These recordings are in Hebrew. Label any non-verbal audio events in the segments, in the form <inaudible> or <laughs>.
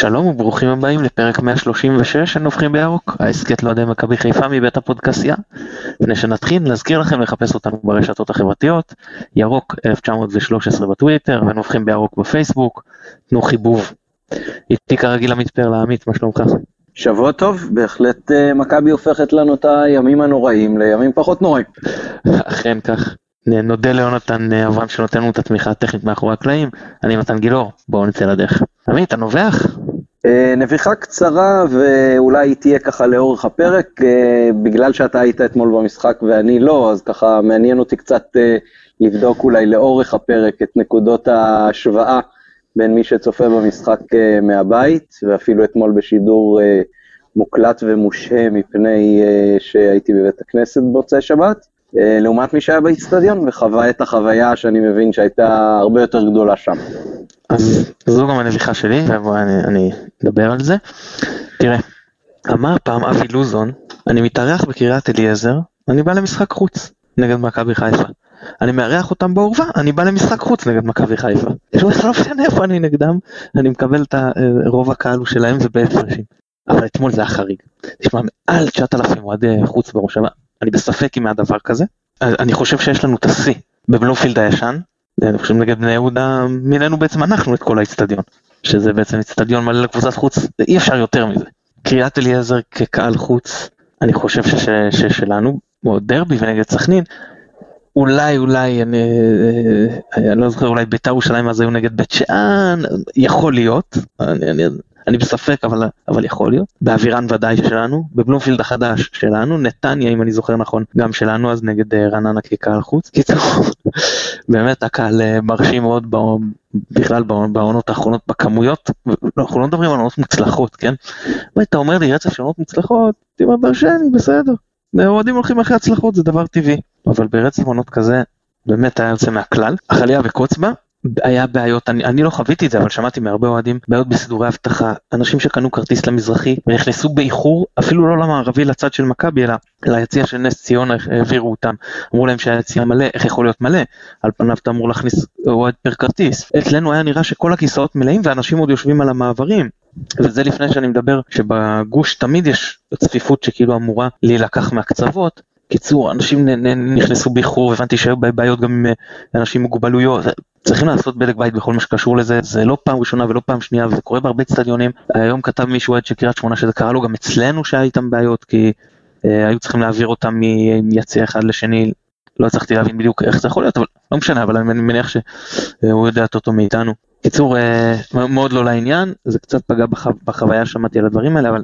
שלום וברוכים הבאים לפרק 136 של נובחים בירוק, ההסכת לאוהדי מכבי חיפה מבית הפודקסייה. לפני שנתחיל נזכיר לכם לחפש אותנו ברשתות החברתיות, ירוק 1913 בטוויטר ונובחים בירוק בפייסבוק, תנו חיבוב. איתי כרגיל עמית פרלה, עמית, מה שלומך? שבוע טוב, בהחלט אה, מכבי הופכת לנו את הימים הנוראים לימים פחות נוראים. אכן כך. נודה ליונתן אה, אברהם שנותן לנו את התמיכה הטכנית מאחורי הקלעים, אני מתן גילאור, בואו נצא לדרך. עמית, אתה נובח? אה, נביחה קצרה ואולי תהיה ככה לאורך הפרק, אה, בגלל שאתה היית אתמול במשחק ואני לא, אז ככה מעניין אותי קצת לבדוק אולי לאורך הפרק את נקודות ההשוואה בין מי שצופה במשחק מהבית, ואפילו אתמול בשידור מוקלט ומושהה מפני שהייתי בבית הכנסת במוצאי שבת. אה, לעומת מי שהיה באיצטדיון וחווה את החוויה שאני מבין שהייתה הרבה יותר גדולה שם. אז זו גם הנביכה שלי, אני, אדבר על זה. תראה, אמר פעם אבי לוזון, אני מתארח בקריית אליעזר, אני בא למשחק חוץ נגד מכבי חיפה. אני מארח אותם בעורווה, אני בא למשחק חוץ נגד מכבי חיפה. יש לך לא משנה איפה אני נגדם, אני מקבל את רוב הקהל שלהם ובהפרשים. אבל אתמול זה היה חריג. תשמע, מעל 9,000 אוהדי חוץ במושבה, אני בספק אם היה דבר כזה. אני חושב שיש לנו את השיא בבלומפילד הישן, אני חושב נגד בני יהודה מילאנו בעצם אנחנו את כל האיצטדיון, שזה בעצם איצטדיון מלא לקבוצת חוץ, אי אפשר יותר מזה. קריית אליעזר כקהל חוץ, אני חושב ששלנו, או דרבי ונגד סכנין, אולי אולי אני, אני לא זוכר אולי בית"ר ירושלים אז היו נגד בית שאן יכול להיות אני, אני, אני בספק, אבל, אבל יכול להיות. באווירן ודאי שלנו, בבלומפילד החדש שלנו, נתניה, אם אני זוכר נכון, גם שלנו, אז נגד אה, רעננה כקהל חוץ. קיצור, <laughs> באמת הקהל אה, מרשים מאוד בכלל בעונות האחרונות בכמויות, אנחנו לא מדברים על עונות מוצלחות, כן? אתה אומר לי רצף של עונות מוצלחות, תראה דרשני, בסדר. אוהדים הולכים אחרי הצלחות, זה דבר טבעי. אבל ברצף עונות כזה, באמת היה יוצא מהכלל. אך עלייה וקוץ בה, היה בעיות, אני, אני לא חוויתי את זה, אבל שמעתי מהרבה אוהדים, בעיות בסידורי אבטחה, אנשים שקנו כרטיס למזרחי ונכנסו באיחור, אפילו לא למערבי לצד של מכבי, אלא ליציע של נס ציונה העבירו אותם. אמרו להם שהיציע מלא, איך יכול להיות מלא? על פניו אתה אמור להכניס אוהד פר כרטיס. אצלנו היה נראה שכל הכיסאות מלאים ואנשים עוד יושבים על המעברים. וזה לפני שאני מדבר שבגוש תמיד יש צפיפות שכאילו אמורה להילקח מהקצוות, קיצור, אנשים נכנסו באיחור, הבנתי שהיו בעיות גם עם אה, אנשים עם מוגבלויות, צריכים לעשות בדק בית בכל מה שקשור לזה, זה לא פעם ראשונה ולא פעם שנייה, וזה קורה בהרבה אצטדיונים. היום כתב מישהו עד שקריית שמונה שזה קרה לו גם אצלנו שהיה איתם בעיות, כי אה, היו צריכים להעביר אותם מיציע אחד לשני, לא הצלחתי להבין בדיוק איך זה יכול להיות, אבל לא משנה, אבל אני מניח שהוא יודע טוב מאיתנו. קיצור, אה, מאוד לא לעניין, זה קצת פגע בחו... בחוויה שמעתי על הדברים האלה, אבל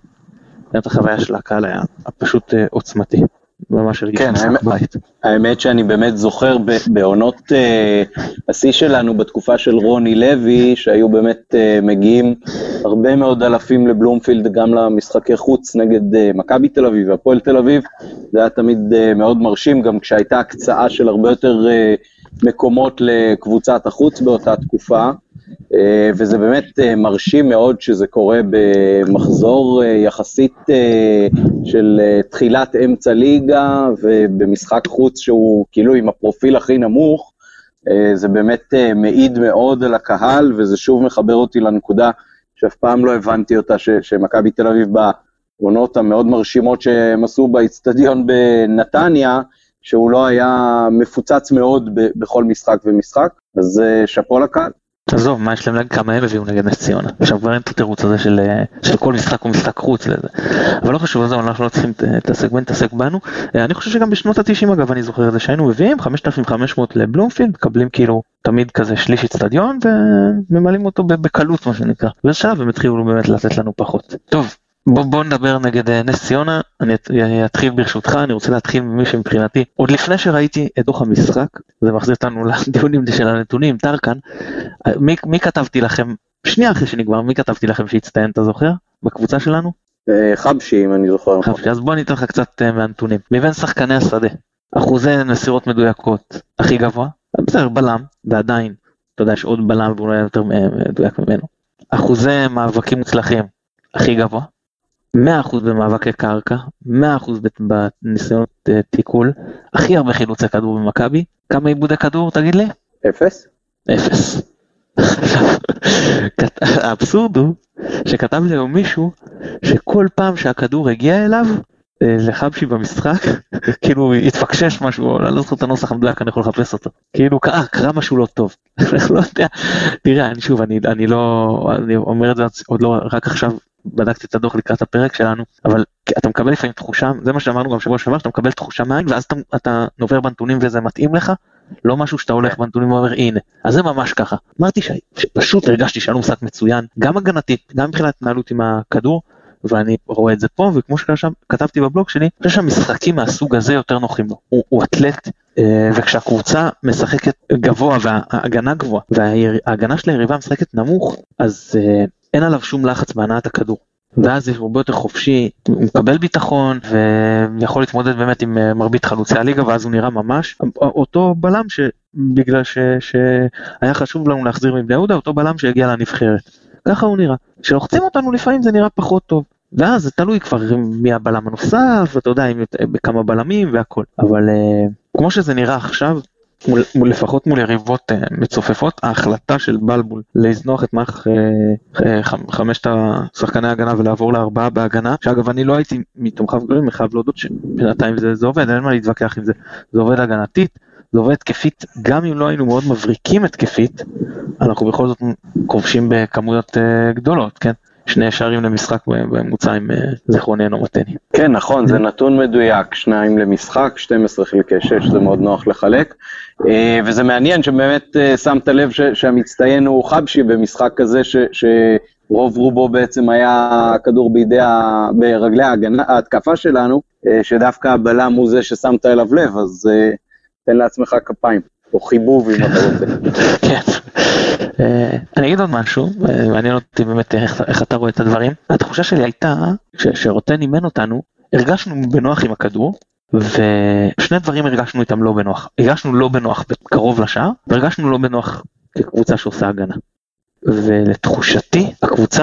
באמת החוויה של הקהל היה פשוט אה, עוצמתי. ממש הרגיש כן, משחק בית. האמת שאני באמת זוכר בעונות uh, השיא שלנו בתקופה של רוני לוי, שהיו באמת uh, מגיעים הרבה מאוד אלפים לבלומפילד, גם למשחקי חוץ נגד uh, מכבי תל אביב והפועל תל אביב, זה היה תמיד uh, מאוד מרשים, גם כשהייתה הקצאה של הרבה יותר uh, מקומות לקבוצת החוץ באותה תקופה. אה, וזה באמת אה, מרשים מאוד שזה קורה במחזור אה, יחסית של תחילת אמצע ליגה ובמשחק חוץ שהוא כאילו עם הפרופיל הכי נמוך, זה באמת מעיד מאוד על הקהל וזה שוב מחבר אותי לנקודה שאף פעם לא הבנתי אותה, שמכבי תל אביב בעונות המאוד מרשימות שהם עשו באיצטדיון בנתניה, שהוא לא היה מפוצץ מאוד בכל משחק ומשחק, אז שאפו לקהל. עזוב, מה יש להם להגיד כמה הם הביאו נגד נס ציונה. עכשיו כבר אין את התירוץ הזה של, אה, של כל משחק הוא משחק חוץ לזה. אבל לא חשוב, עזוב, אנחנו לא צריכים להתעסק בו, נתעסק בנו. אה, אני חושב שגם בשנות ה-90 אגב, אני זוכר את זה שהיינו מביאים 5,500 לבלומפילד, מקבלים כאילו תמיד כזה שליש אצטדיון וממלאים אותו בקלות מה שנקרא. באיזה שלב הם התחילו באמת לתת לנו פחות. טוב, בוא, בוא נדבר נגד אה, נס ציונה, אני אתחיל ברשותך, אני רוצה להתחיל ממי שמבחינתי, עוד לפני שראיתי את דוח המשחק, זה מחזיר אותנו <laughs> לדיונים של הנתונים, טרקן, מי, מי כתבתי לכם, שנייה אחרי שנגמר, מי כתבתי לכם שהצטיין, אתה זוכר? בקבוצה שלנו? אה, חבשי, אם אני זוכר. חבשי, אז בוא אני אתן לך קצת אה, מהנתונים. מבין שחקני השדה, אחוזי מסירות מדויקות הכי גבוה, בסדר, בלם, ועדיין, אתה יודע, יש עוד בלם ואולי יותר מדויק ממנו. אחוזי מאבקים מוצלחים הכי גבוה, 100% במאבקי קרקע, 100% בניסיונות אה, תיקול, הכי הרבה חילוצי כדור במכבי, כמה עיבודי כדור תגיד לי? אפס. אפס. <laughs> האבסורד הוא שכתב לי היום מישהו שכל פעם שהכדור הגיע אליו אה, לחבשי במשחק <laughs> כאילו התפקשש משהו אני לא זוכר את הנוסח המדויק אני יכול לחפש אותו כאילו קרה קרה משהו לא טוב <laughs> לא יודע תראה אני שוב אני אני לא אני אומר את זה עוד לא רק עכשיו בדקתי את הדוח לקראת הפרק שלנו אבל אתה מקבל לפעמים תחושה זה מה שאמרנו גם שבוע שעבר שאתה מקבל תחושה מהעין ואז אתה, אתה נובר בנתונים וזה מתאים לך לא משהו שאתה הולך בנתונים ואומר הנה אז זה ממש ככה אמרתי שפשוט הרגשתי שהיה משחק מצוין גם הגנתית גם מבחינת התנהלות עם הכדור ואני רואה את זה פה וכמו שכתבתי בבלוג שלי, אני חושב שהמשחקים מהסוג הזה יותר נוחים לו. הוא, הוא אתלט אה, וכשהקבוצה משחקת גבוה וההגנה גבוהה וההגנה של היריבה משחקת נמוך אז אה, אין עליו שום לחץ בהנעת הכדור. ואז הוא הרבה יותר חופשי, הוא מקבל ביטחון ויכול להתמודד באמת עם אה, מרבית חלוצי הליגה ואז הוא נראה ממש אותו בלם שבגלל ש, שהיה חשוב לנו להחזיר מבני יהודה, אותו בלם שהגיע לנבחרת. ככה הוא נראה. כשלוחצים אותנו לפעמים זה נראה פחות טוב. ואז זה תלוי כבר מי הבלם הנוסף, אתה יודע, עם בכמה בלמים והכל. אבל uh, כמו שזה נראה עכשיו, מול, לפחות מול יריבות uh, מצופפות, ההחלטה של בלבול לזנוח את מערכת uh, uh, חמשת השחקני ההגנה ולעבור לארבעה בהגנה, שאגב אני לא הייתי מתומכיו גדולים, אני חייב להודות שבינתיים זה, זה עובד, אין מה להתווכח עם זה, זה עובד הגנתית, זה עובד התקפית, גם אם לא היינו מאוד מבריקים התקפית, אנחנו בכל זאת כובשים בכמויות uh, גדולות, כן? שני שערים למשחק בממוצע עם uh, זיכרוני אינו מתני. כן, נכון, זה נתון מדויק, שניים למשחק, 12 חלקי 6, זה מאוד נוח לחלק. Uh, וזה מעניין שבאמת uh, שמת לב שהמצטיין הוא חבשי במשחק כזה, ש... ש- רוב רובו בעצם היה כדור בידי. ברגלי ההתקפה שלנו, שדווקא הבלם הוא זה ששמת אליו לב, אז תן לעצמך כפיים, או חיבוב אם אתה רוצה. כן. אה, אני אגיד עוד משהו, אה, מעניין אותי באמת איך אתה רואה את הדברים. התחושה שלי הייתה שרוטן אימן אותנו, הרגשנו בנוח עם הכדור, ושני דברים הרגשנו איתם לא בנוח. הרגשנו לא בנוח קרוב לשער, והרגשנו לא בנוח כקבוצה שעושה הגנה. ולתחושתי, הקבוצה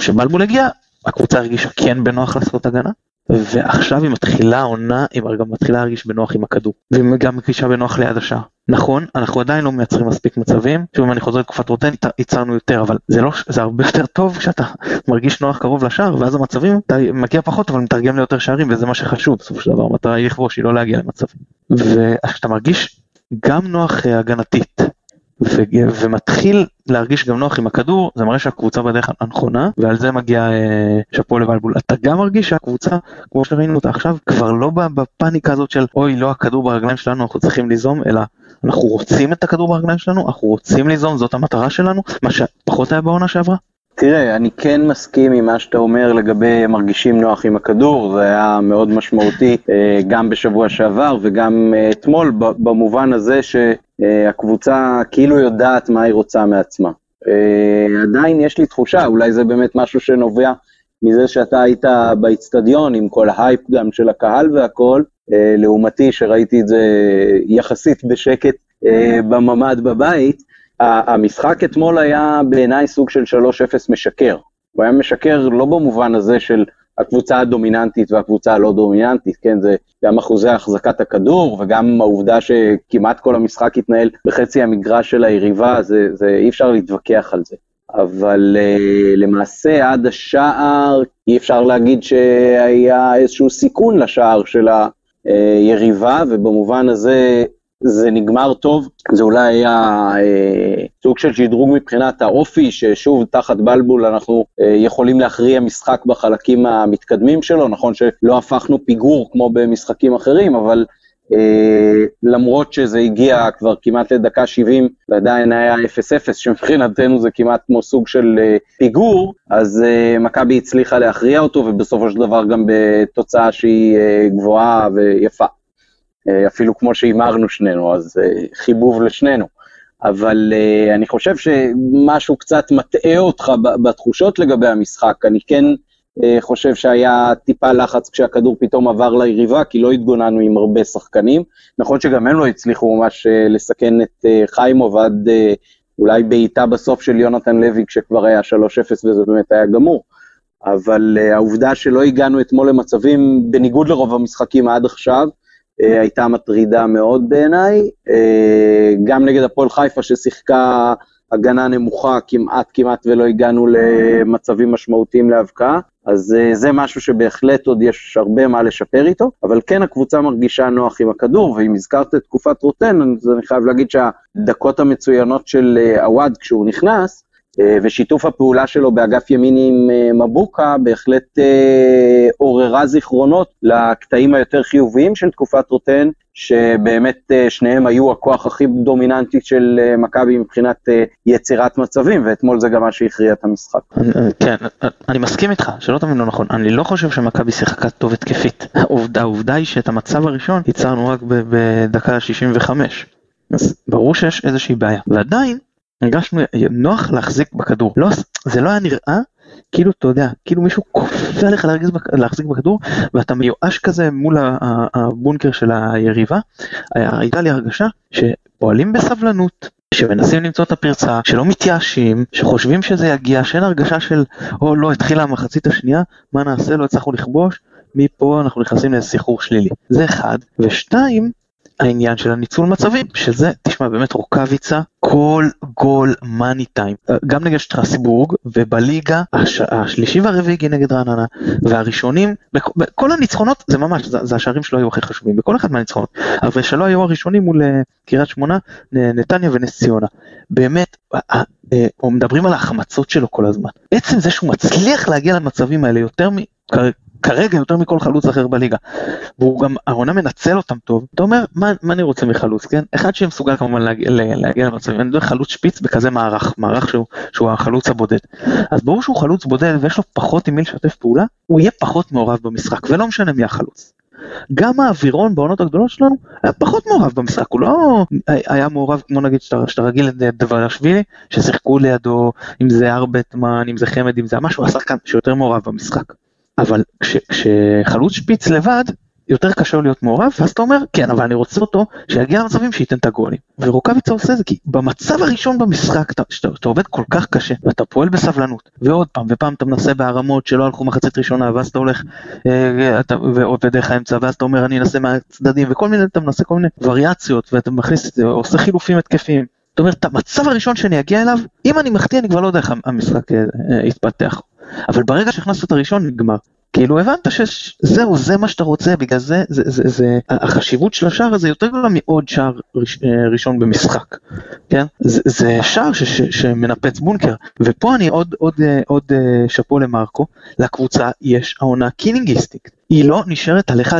שבלבול הגיע, הקבוצה הרגישה כן בנוח לעשות הגנה, ועכשיו היא מתחילה עונה, היא גם מתחילה להרגיש בנוח עם הכדור, והיא גם מרגישה בנוח ליד השער. נכון, אנחנו עדיין לא מייצרים מספיק מצבים, שוב אם אני חוזר לתקופת רוטן, ייצרנו יותר, אבל זה לא, זה הרבה יותר טוב כשאתה <laughs> מרגיש נוח קרוב לשער, ואז המצבים, אתה מגיע פחות אבל מתרגם ליותר שערים, וזה מה שחשוב בסופו של דבר, המטרה היא לכבוש, היא לא להגיע למצבים. וכשאתה מרגיש גם נוח אה, הגנתית, ו- ומתחיל להרגיש גם נוח עם הכדור, זה מראה שהקבוצה בדרך הנכונה, ועל זה מגיע אה, שאפו לבלבול. אתה גם מרגיש שהקבוצה, כמו שראינו אותה עכשיו, כבר לא בפאניקה הזאת של אוי לא הכדור ברגליים שלנו, אנחנו צריכים ליזום, אלא אנחנו רוצים את הכדור ברגליים שלנו, אנחנו רוצים ליזום, זאת המטרה שלנו, מה שפחות היה בעונה שעברה. תראה, אני כן מסכים עם מה שאתה אומר לגבי מרגישים נוח עם הכדור, זה היה מאוד משמעותי אה, גם בשבוע שעבר וגם אה, אתמול, במובן הזה שהקבוצה כאילו יודעת מה היא רוצה מעצמה. אה, עדיין יש לי תחושה, אולי זה באמת משהו שנובע מזה שאתה היית באיצטדיון עם כל ההייפ גם של הקהל והכל, לעומתי שראיתי את זה יחסית בשקט בממ"ד בבית, המשחק אתמול היה בעיניי סוג של 3-0 משקר. הוא היה משקר לא במובן הזה של הקבוצה הדומיננטית והקבוצה הלא דומיננטית, כן, זה גם אחוזי החזקת הכדור וגם העובדה שכמעט כל המשחק התנהל בחצי המגרש של היריבה, זה, זה אי אפשר להתווכח על זה. אבל uh, למעשה עד השער אי אפשר להגיד שהיה איזשהו סיכון לשער של היריבה, ובמובן הזה זה נגמר טוב, זה אולי היה אה, סוג של שדרוג מבחינת האופי, ששוב, תחת בלבול אנחנו אה, יכולים להכריע משחק בחלקים המתקדמים שלו, נכון שלא הפכנו פיגור כמו במשחקים אחרים, אבל אה, למרות שזה הגיע כבר כמעט לדקה 70 ועדיין היה 0-0, שמבחינתנו זה כמעט כמו סוג של אה, פיגור, אז אה, מכבי הצליחה להכריע אותו, ובסופו של דבר גם בתוצאה שהיא אה, גבוהה ויפה. אה, אפילו כמו שהימרנו שנינו, אז אה, חיבוב לשנינו. אבל uh, אני חושב שמשהו קצת מטעה אותך בתחושות לגבי המשחק. אני כן חושב שהיה טיפה לחץ כשהכדור פתאום עבר ליריבה, כי לא התגוננו עם הרבה שחקנים. נכון שגם הם לא הצליחו ממש לסכן את חיימוב עד אולי בעיטה בסוף של יונתן לוי, כשכבר היה 3-0 וזה באמת היה גמור. אבל העובדה שלא הגענו אתמול למצבים, בניגוד לרוב המשחקים עד עכשיו, אה, הייתה מטרידה מאוד בעיניי, אה, גם נגד הפועל חיפה ששיחקה הגנה נמוכה, כמעט כמעט ולא הגענו למצבים משמעותיים להבקעה. אז אה, זה משהו שבהחלט עוד יש הרבה מה לשפר איתו, אבל כן הקבוצה מרגישה נוח עם הכדור, ואם הזכרת את תקופת רוטן, אז אני חייב להגיד שהדקות המצוינות של אה, עווד כשהוא נכנס, אה, ושיתוף הפעולה שלו באגף ימין עם מבוקה בהחלט עוררה זיכרונות לקטעים היותר חיוביים של תקופת רוטן, שבאמת אה, שניהם היו הכוח הכי דומיננטי של אה, מכבי מבחינת אה, יצירת מצבים, ואתמול זה גם מה שהכריע את המשחק. כן, אני מסכים איתך, שלא תבין לא נכון, אני לא חושב שמכבי שיחקה טוב התקפית. העובדה, העובדה היא שאת המצב הראשון ייצרנו רק בדקה 65. אז ברור שיש איזושהי בעיה, ועדיין הרגשנו נוח להחזיק בכדור. לא, זה לא היה נראה כאילו אתה יודע, כאילו מישהו כופה עליך להחזיק בכדור ואתה מיואש כזה מול הבונקר של היריבה, הייתה לי הרגשה שפועלים בסבלנות, שמנסים למצוא את הפרצה, שלא מתייאשים, שחושבים שזה יגיע, שאין הרגשה של או לא, התחילה המחצית השנייה, מה נעשה, לא הצלחנו לכבוש, מפה אנחנו נכנסים לאיזה סחרור שלילי. זה אחד, ושתיים, העניין של הניצול מצבים, שזה, תשמע, באמת רוקאביצה, כל גול מאני טיים, גם נגד שטרסבורג, ובליגה הש, השלישי והרביעי נגד רעננה, והראשונים, בכל הניצחונות, זה ממש, זה, זה השערים שלו היו הכי חשובים, בכל אחד מהניצחונות, אבל שלא היו הראשונים מול אה, קריית שמונה, נתניה ונס ציונה. באמת, אה, מדברים על ההחמצות שלו כל הזמן. עצם זה שהוא מצליח להגיע למצבים האלה יותר מ... כרגע יותר מכל חלוץ אחר בליגה. והוא גם, העונה מנצל אותם טוב. אתה אומר, מה, מה אני רוצה מחלוץ, כן? אחד שמסוגל כמובן להגיע, להגיע למצבים, אני יודע חלוץ שפיץ בכזה מערך, מערך שהוא, שהוא החלוץ הבודד. אז ברור שהוא חלוץ בודד ויש לו פחות עם מי לשתף פעולה, הוא יהיה פחות מעורב במשחק, ולא משנה מי החלוץ. גם האווירון בעונות הגדולות שלנו היה פחות מעורב במשחק, הוא לא היה מעורב כמו נגיד שאתה, שאתה רגיל לדברשווילי, ששיחקו לידו, אם זה ארבטמן, אם זה חמד, אם זה משהו, השחקן שיותר מעורב במשחק. אבל כש, כשחלוץ שפיץ לבד, יותר קשה לו להיות מעורב, ואז אתה אומר, כן, אבל אני רוצה אותו שיגיע למצבים שייתן את הגולים. ורוקאביצה עושה זה, כי במצב הראשון במשחק, אתה, שאתה, שאתה עובד כל כך קשה, ואתה פועל בסבלנות, ועוד פעם, ופעם אתה מנסה בהרמות שלא הלכו מחצית ראשונה, ואז אתה הולך, אה, אתה, ועובד דרך האמצע, ואז אתה אומר, אני אנסה מהצדדים, וכל מיני, אתה מנסה כל מיני וריאציות, ואתה מכניס, עושה חילופים התקפיים. זאת אומרת, המצב הראשון שאני אגיע אליו, אם אני מחטיא אני כבר לא יודע איך המשחק אה, אה, יתפתח. אבל ברגע שהכנסת את הראשון נגמר. כאילו הבנת שזהו, זה מה שאתה רוצה, בגלל זה, זה, זה, זה, החשיבות של השער הזה יותר גדולה מעוד שער ראש, אה, ראשון במשחק, כן? זה, זה שער ש, ש, שמנפץ בונקר, ופה אני עוד, עוד, עוד שאפו למרקו, לקבוצה יש העונה קינינגיסטית. היא לא נשארת על 1-0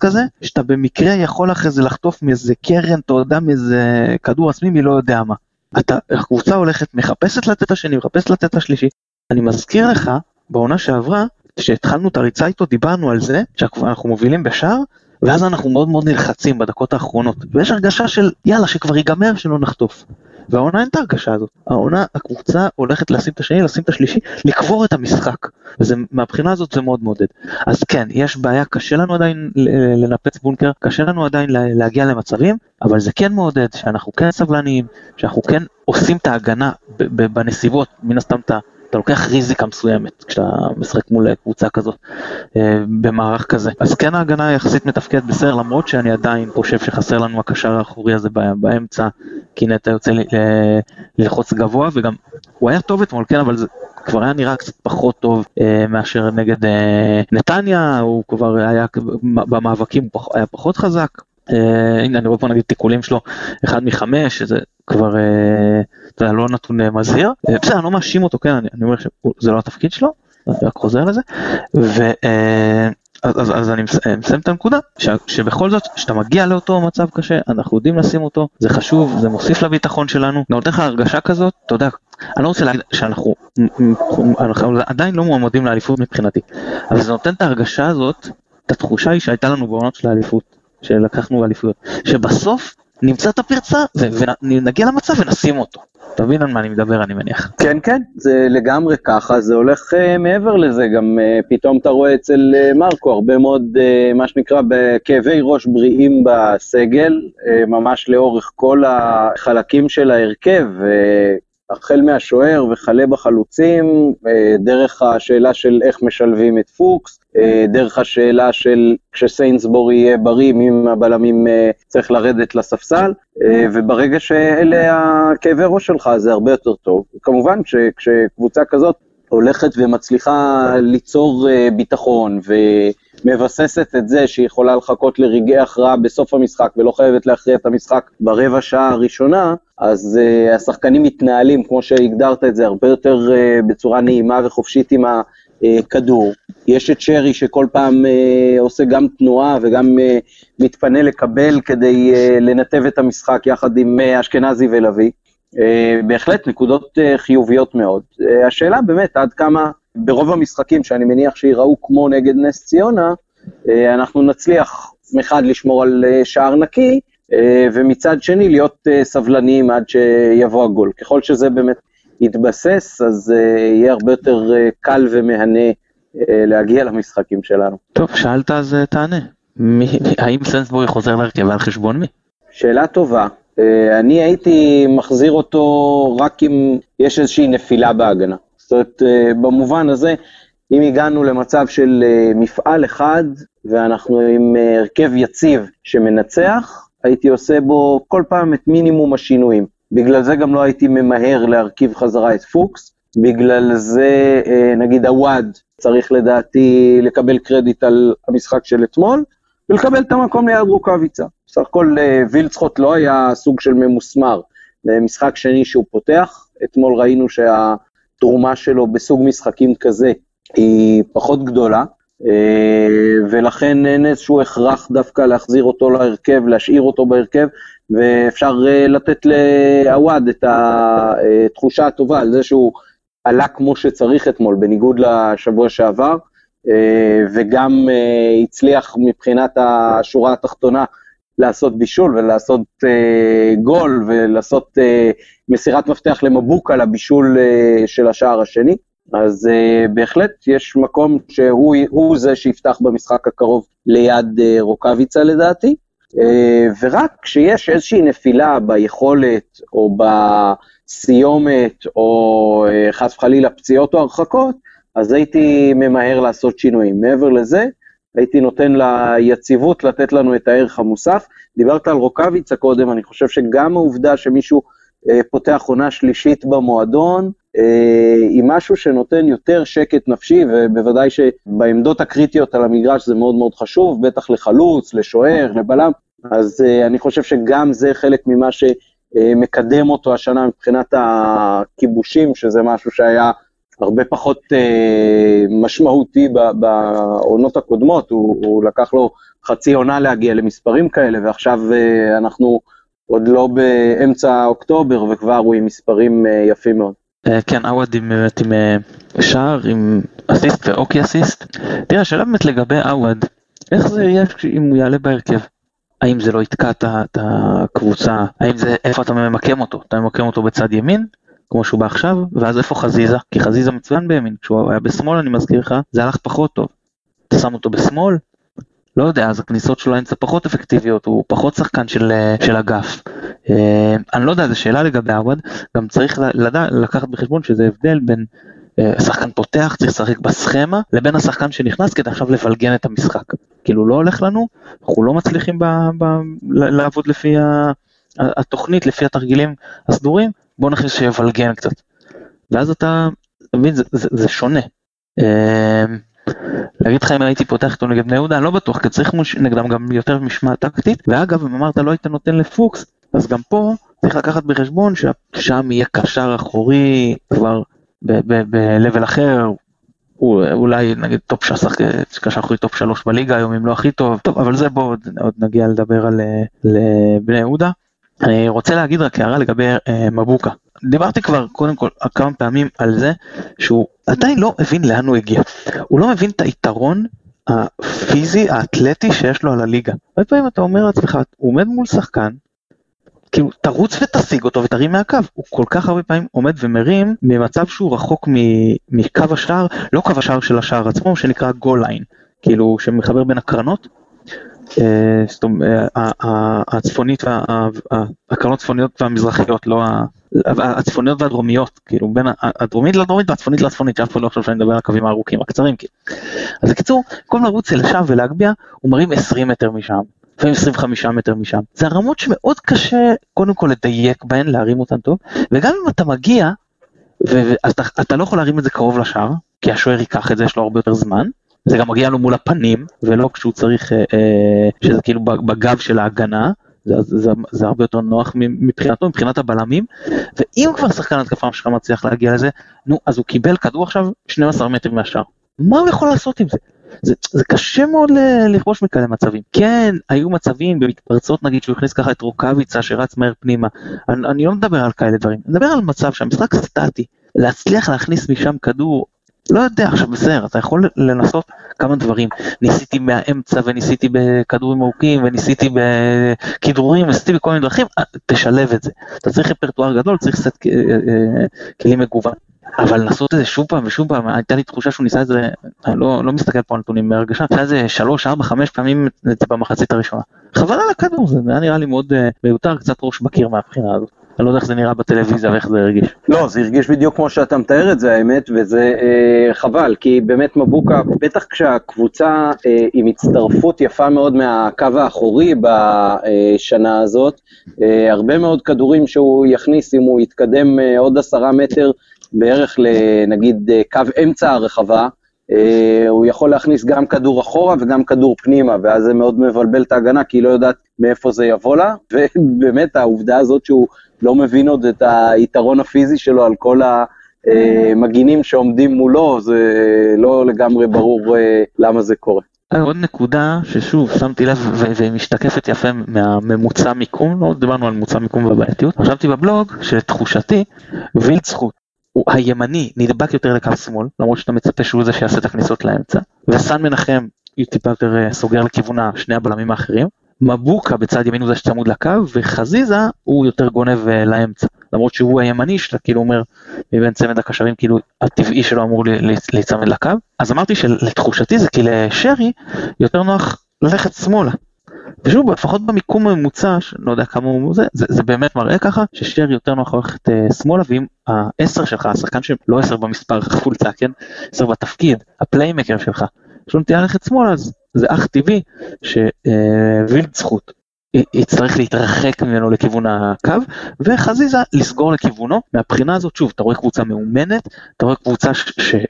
כזה, שאתה במקרה יכול אחרי זה לחטוף מאיזה קרן, אתה יודע, מאיזה כדור עצמי, מי לא יודע מה. אתה, הקבוצה הולכת, מחפשת לתת השני, מחפשת לתת השלישי. אני מזכיר לך, בעונה שעברה, כשהתחלנו את הריצה איתו, דיברנו על זה, שאנחנו מובילים בשער, ואז אנחנו מאוד מאוד נלחצים בדקות האחרונות, ויש הרגשה של יאללה, שכבר ייגמר, שלא נחטוף. והעונה אין את ההרגשה הזאת. העונה, הקבוצה הולכת לשים את השני, לשים את השלישי, לקבור את המשחק. ומהבחינה הזאת זה מאוד מעודד. אז כן, יש בעיה, קשה לנו עדיין לנפץ בונקר, קשה לנו עדיין להגיע למצבים, אבל זה כן מעודד שאנחנו כן סבלניים, שאנחנו כן עושים את ההגנה בנסיבות, מן הסתם אתה... אתה לוקח ריזיקה מסוימת כשאתה משחק מול קבוצה כזאת אה, במערך כזה. אז כן ההגנה יחסית מתפקדת בסדר למרות שאני עדיין חושב שחסר לנו הקשר האחורי הזה באמצע כי נטע יוצא ללחוץ גבוה וגם הוא היה טוב אתמול כן אבל זה כבר היה נראה קצת פחות טוב אה, מאשר נגד אה, נתניה הוא כבר היה במאבקים היה פחות חזק. הנה אני רואה פה נגיד תיקולים שלו אחד מחמש שזה כבר אתה יודע, לא נתון אה, מזהיר, אה, בסדר, אני לא מאשים אותו, כן, אני, אומר שזה לא התפקיד שלו, אני רק חוזר לזה, ו... אה, אז, אז, אז אני מסיים את הנקודה, ש, שבכל זאת, כשאתה מגיע לאותו מצב קשה, אנחנו יודעים לשים אותו, זה חשוב, זה מוסיף לביטחון שלנו, נותן לך הרגשה כזאת, אתה יודע, אני לא רוצה להגיד שאנחנו אנחנו עדיין לא מועמדים לאליפות מבחינתי, אבל זה נותן את ההרגשה הזאת, את התחושה היא שהייתה לנו בעונות של האליפות, שלקחנו אליפויות, שבסוף נמצא את הפרצה ונגיע למצב ונשים אותו. אתה מבין על מה אני מדבר, אני מניח. כן, כן, זה לגמרי ככה, זה הולך uh, מעבר לזה, גם uh, פתאום אתה רואה אצל uh, מרקו הרבה מאוד, uh, מה שנקרא, בכאבי ראש בריאים בסגל, uh, ממש לאורך כל החלקים של ההרכב. Uh, החל מהשוער וכלה בחלוצים, דרך השאלה של איך משלבים את פוקס, דרך השאלה של כשסיינסבורי יהיה בריא, מי מהבלמים צריך לרדת לספסל, וברגע שאלה הכאבי ראש שלך זה הרבה יותר טוב. כמובן שכשקבוצה כזאת הולכת ומצליחה ליצור ביטחון ומבססת את זה שהיא יכולה לחכות לרגעי הכרעה בסוף המשחק ולא חייבת להכריע את המשחק ברבע שעה הראשונה, אז uh, השחקנים מתנהלים, כמו שהגדרת את זה, הרבה יותר uh, בצורה נעימה וחופשית עם הכדור. יש את שרי שכל פעם uh, עושה גם תנועה וגם uh, מתפנה לקבל כדי uh, לנתב את המשחק יחד עם uh, אשכנזי ולוי. Uh, בהחלט נקודות uh, חיוביות מאוד. Uh, השאלה באמת עד כמה ברוב המשחקים שאני מניח שיראו כמו נגד נס ציונה, uh, אנחנו נצליח מחד לשמור על uh, שער נקי, uh, ומצד שני להיות סבלניים עד שיבוא הגול. ככל שזה באמת יתבסס, אז יהיה הרבה יותר קל ומהנה להגיע למשחקים שלנו. טוב, שאלת אז תענה. מי, האם סנסבורי חוזר להרכב על חשבון מי? שאלה טובה. אה, אני הייתי מחזיר אותו רק אם יש איזושהי נפילה בהגנה. זאת אומרת, אה, במובן הזה, אם הגענו למצב של אה, מפעל אחד ואנחנו עם הרכב יציב שמנצח, הייתי עושה בו כל פעם את מינימום השינויים. בגלל זה גם לא הייתי ממהר להרכיב חזרה את פוקס, בגלל זה נגיד הוואד צריך לדעתי לקבל קרדיט על המשחק של אתמול, ולקבל את המקום ליד רוקאביצה. בסך הכל אה, וילצחוט לא היה סוג של ממוסמר. זה משחק שני שהוא פותח, אתמול ראינו שהתרומה שלו בסוג משחקים כזה היא פחות גדולה, אה, ולכן אין איזשהו הכרח דווקא להחזיר אותו להרכב, להשאיר אותו בהרכב, ואפשר אה, לתת לעווד את התחושה הטובה על זה שהוא עלה כמו שצריך אתמול, בניגוד לשבוע שעבר, וגם הצליח מבחינת השורה התחתונה לעשות בישול ולעשות אה, גול ולעשות אה, מסירת מפתח למבוקה לבישול אה, של השער השני. אז אה, בהחלט יש מקום שהוא זה שיפתח במשחק הקרוב ליד אה, רוקאביצה לדעתי. אה, ורק כשיש איזושהי נפילה ביכולת או בסיומת או אה, חס וחלילה פציעות או הרחקות, אז הייתי ממהר לעשות שינויים. מעבר לזה, הייתי נותן ליציבות לתת לנו את הערך המוסף. דיברת על רוקאביצה קודם, אני חושב שגם העובדה שמישהו אה, פותח עונה שלישית במועדון, אה, היא משהו שנותן יותר שקט נפשי, ובוודאי שבעמדות הקריטיות על המגרש זה מאוד מאוד חשוב, בטח לחלוץ, לשוער, לבלם, אז אה, אני חושב שגם זה חלק ממה שמקדם אותו השנה מבחינת הכיבושים, שזה משהו שהיה הרבה פחות אה, משמעותי בעונות הקודמות, הוא, הוא לקח לו חצי עונה להגיע למספרים כאלה, ועכשיו אה, אנחנו עוד לא באמצע אוקטובר, וכבר הוא עם מספרים אה, יפים מאוד. אה, כן, עווד עם, עם אה, שער, עם אסיסט ואוקי אסיסט. תראה, השאלה באמת לגבי עווד, איך זה יהיה אם הוא יעלה בהרכב? האם זה לא יתקע את הקבוצה? האם זה, איפה אתה ממקם אותו? אתה ממקם אותו בצד ימין? כמו שהוא בא עכשיו, ואז איפה חזיזה? כי חזיזה מצוין בימין, כשהוא היה בשמאל אני מזכיר לך, זה הלך פחות טוב. אתה שם אותו בשמאל? לא יודע, אז הכניסות שלו לאמצע פחות אפקטיביות, הוא פחות שחקן של, של אגף. אה, אני לא יודע, זו שאלה לגבי עווד, גם צריך לדע, לקחת בחשבון שזה הבדל בין אה, שחקן פותח, צריך לשחק בסכמה, לבין השחקן שנכנס כדי עכשיו לבלגן את המשחק. כאילו לא הולך לנו, אנחנו לא מצליחים ב, ב, לעבוד לפי ה, התוכנית, לפי התרגילים הסדורים, בוא נכניס שיבלגן קצת. ואז אתה, אתה מבין, זה, זה, זה שונה. אה, להגיד לך אם הייתי פותח איתו נגד בני יהודה, אני לא בטוח, כי צריך מוש... נגדם גם יותר משמעת טקטית, ואגב, אם אמרת לא היית נותן לפוקס, אז גם פה צריך לקחת בחשבון ששם יהיה קשר אחורי כבר ב-level אחר, אולי נגיד top שחק, קשר אחורי top שלוש בליגה היום אם לא הכי טוב, טוב אבל זה בוא עוד, עוד נגיע לדבר על בני יהודה. אני רוצה להגיד רק הערה לגבי אה, מבוקה. דיברתי כבר קודם כל כמה פעמים על זה שהוא עדיין לא הבין לאן הוא הגיע. הוא לא מבין את היתרון הפיזי, האתלטי שיש לו על הליגה. הרבה פעמים אתה אומר לעצמך, הוא עומד מול שחקן, כאילו תרוץ ותשיג אותו ותרים מהקו. הוא כל כך הרבה פעמים עומד ומרים ממצב שהוא רחוק מקו השער, לא קו השער של השער עצמו, שנקרא גול ליין, כאילו שמחבר בין הקרנות. הצפונית, הקרנות הצפוניות והמזרחיות, לא הצפוניות והדרומיות, כאילו בין הדרומית לדרומית והצפונית לצפונית, שאף אחד לא חושב שאני מדבר על הקווים הארוכים, הקצרים, כאילו. אז בקיצור, במקום לרוץ לשם ולהגביה, הוא מרים 20 מטר משם, לפעמים 25 מטר משם. זה הרמות שמאוד קשה קודם כל לדייק בהן, להרים אותן טוב, וגם אם אתה מגיע, ואתה אתה לא יכול להרים את זה קרוב לשער, כי השוער ייקח את זה, יש לו הרבה יותר זמן. זה גם מגיע לו מול הפנים, ולא כשהוא צריך, אה, אה שזה כאילו בגב של ההגנה, זה, זה, זה הרבה יותר נוח מבחינתו, מבחינת הבלמים, ואם כבר שחקן התקפה שלך מצליח להגיע לזה, נו, אז הוא קיבל כדור עכשיו 12 מטר מהשאר. מה הוא יכול לעשות עם זה? זה, זה קשה מאוד לכבוש מכאלה מצבים. כן, היו מצבים במתפרצות נגיד שהוא הכניס ככה את רוקאביצה שרץ מהר פנימה. אני, אני לא מדבר על כאלה דברים, אני מדבר על מצב שהמשחק סטטי. להצליח להכניס משם כדור לא יודע, עכשיו בסדר, אתה יכול לנסות כמה דברים. ניסיתי מהאמצע וניסיתי בכדורים ארוכים וניסיתי בכדרורים וניסיתי בכל מיני דרכים, אה, תשלב את זה. אתה צריך רפרטואר גדול, צריך סט אה, אה, כלים מגוון. אבל לנסות את זה שוב פעם ושוב פעם, הייתה לי תחושה שהוא ניסה את זה, אני לא, לא מסתכל פה על נתונים מהרגשה, ניסה את זה שלוש, ארבע, חמש פעמים במחצית הראשונה. חבל על הכדור, זה היה נראה לי מאוד מיותר, קצת ראש בקיר מהבחינה הזאת. אני לא יודע איך זה נראה בטלוויזיה ואיך זה הרגיש. לא, זה הרגיש בדיוק כמו שאתה מתאר את זה האמת, וזה אה, חבל, כי באמת מבוקה, בטח כשהקבוצה אה, עם הצטרפות יפה מאוד מהקו האחורי בשנה הזאת, אה, הרבה מאוד כדורים שהוא יכניס אם הוא יתקדם אה, עוד עשרה מטר בערך לנגיד אה, קו אמצע הרחבה, Uh, הוא יכול להכניס גם כדור אחורה וגם כדור פנימה, ואז זה מאוד מבלבל את ההגנה, כי היא לא יודעת מאיפה זה יבוא לה, <laughs> ובאמת העובדה הזאת שהוא לא מבין עוד את היתרון הפיזי שלו על כל המגינים שעומדים מולו, זה לא לגמרי ברור אה, למה זה קורה. עוד נקודה ששוב שמתי לב והיא משתקפת יפה מהממוצע מיקום, לא דיברנו על ממוצע מיקום ובעייתיות, חשבתי בבלוג שתחושתי וילצחוט הוא הימני נדבק יותר לקו שמאל, למרות שאתה מצפה שהוא זה שיעשה את הכניסות לאמצע, וסן מנחם טיפה יותר אה, סוגר לכיוון שני הבלמים האחרים, מבוקה בצד ימין הוא זה שצמוד לקו, וחזיזה הוא יותר גונב אה, לאמצע. למרות שהוא הימני שלה, כאילו אומר, מבין צמד הקשרים, כאילו הטבעי שלו אמור להיצמד לקו. אז אמרתי שלתחושתי זה כי לשרי יותר נוח ללכת שמאלה. ושוב, לפחות במיקום הממוצע, לא יודע כמה הוא זה, זה, זה באמת מראה ככה, ששרי יותר נוח ללכת uh, שמאלה, ואם העשר שלך, השחקן שלא עשר במספר <laughs> חולצה, כן? עשר בתפקיד, הפליימקר שלך, יש לו נטייה ללכת שמאלה, אז זה אך טבעי שווילדסחוט יצטרך להתרחק ממנו לכיוון הקו, וחזיזה לסגור לכיוונו. מהבחינה הזאת, שוב, אתה רואה קבוצה מאומנת, אתה רואה קבוצה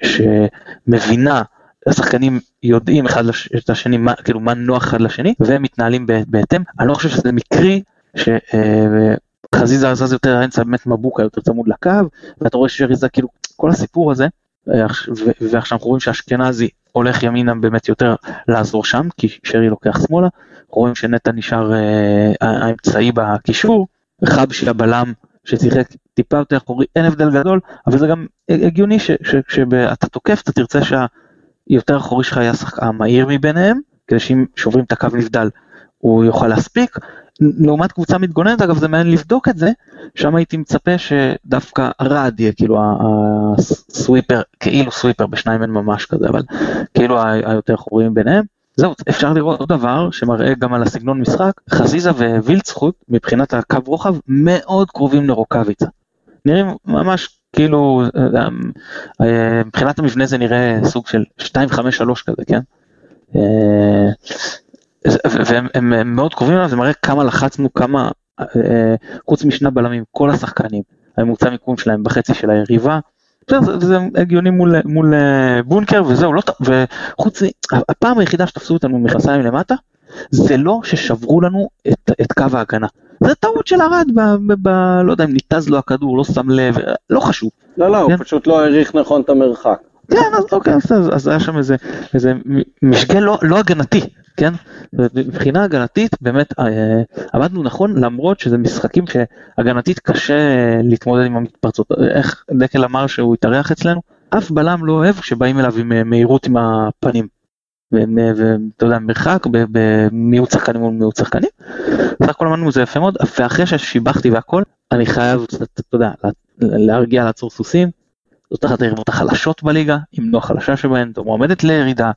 שמבינה, השחקנים יודעים אחד את השני, מה, כאילו מה נוח אחד לשני, והם מתנהלים בהתאם. אני לא חושב שזה מקרי שחזיזה זז יותר האמצע, באמת מבוקה יותר צמוד לקו, ואתה רואה שריזה, כאילו, כל הסיפור הזה, ועכשיו אנחנו רואים שאשכנזי הולך ימינה באמת יותר לעזור שם, כי שרי לוקח שמאלה, רואים שנטע נשאר אה, האמצעי בקישור, חבשי הבלם ששיחק טיפה יותר אחורי, אין הבדל גדול, אבל זה גם הגיוני שכשאתה תוקף אתה תרצה שהיותר אחורי שלך יהיה השחקן המהיר מביניהם, כדי שאם שוברים את הקו נבדל הוא יוכל להספיק, לעומת קבוצה מתגוננת, אגב זה מעניין לבדוק את זה, שם הייתי מצפה שדווקא ארד יהיה כאילו הסוויפר, כאילו סוויפר, בשניים אין ממש כזה, אבל כאילו היותר חורים ביניהם. זהו, אפשר לראות עוד דבר שמראה גם על הסגנון משחק, חזיזה ווילצחוט מבחינת הקו רוחב מאוד קרובים לרוקאביצה. נראים ממש כאילו, אה, אה, מבחינת המבנה זה נראה סוג של 2-5-3 כזה, כן? והם הם, הם מאוד קרובים אליו, זה מראה כמה לחצנו, כמה, אה, חוץ משני בלמים, כל השחקנים, הממוצע מיקום שלהם בחצי של היריבה. זה, הגיוני מול, מול אה, בונקר וזהו, לא, וחוץ, הפעם היחידה שתפסו אותנו מכנסיים למטה, זה לא ששברו לנו את, את קו ההגנה. זה טעות של ארד, ב, ב, ב, לא יודע אם ניתז לו הכדור, לא שם לב, לא חשוב. לא, לא, כן? הוא פשוט לא העריך נכון את המרחק. כן, אז אוקיי, אז, היה שם איזה, איזה משגה לא, לא הגנתי, כן? מבחינה הגנתית באמת אה, עבדנו נכון למרות שזה משחקים שהגנתית קשה להתמודד עם המתפרצות. איך דקל אמר שהוא התארח אצלנו? אף בלם לא אוהב כשבאים אליו עם אה, מהירות עם הפנים. ואתה יודע, מרחק במיעוט שחקנים מול מיעוט שחקנים. סך הכל אמרנו זה יפה מאוד, ואחרי ששיבחתי והכל, אני חייב, אתה יודע, להרגיע לעצור סוסים. זאת אחת היריבות החלשות בליגה, אם לא החלשה שבהן, מועמדת לירידה,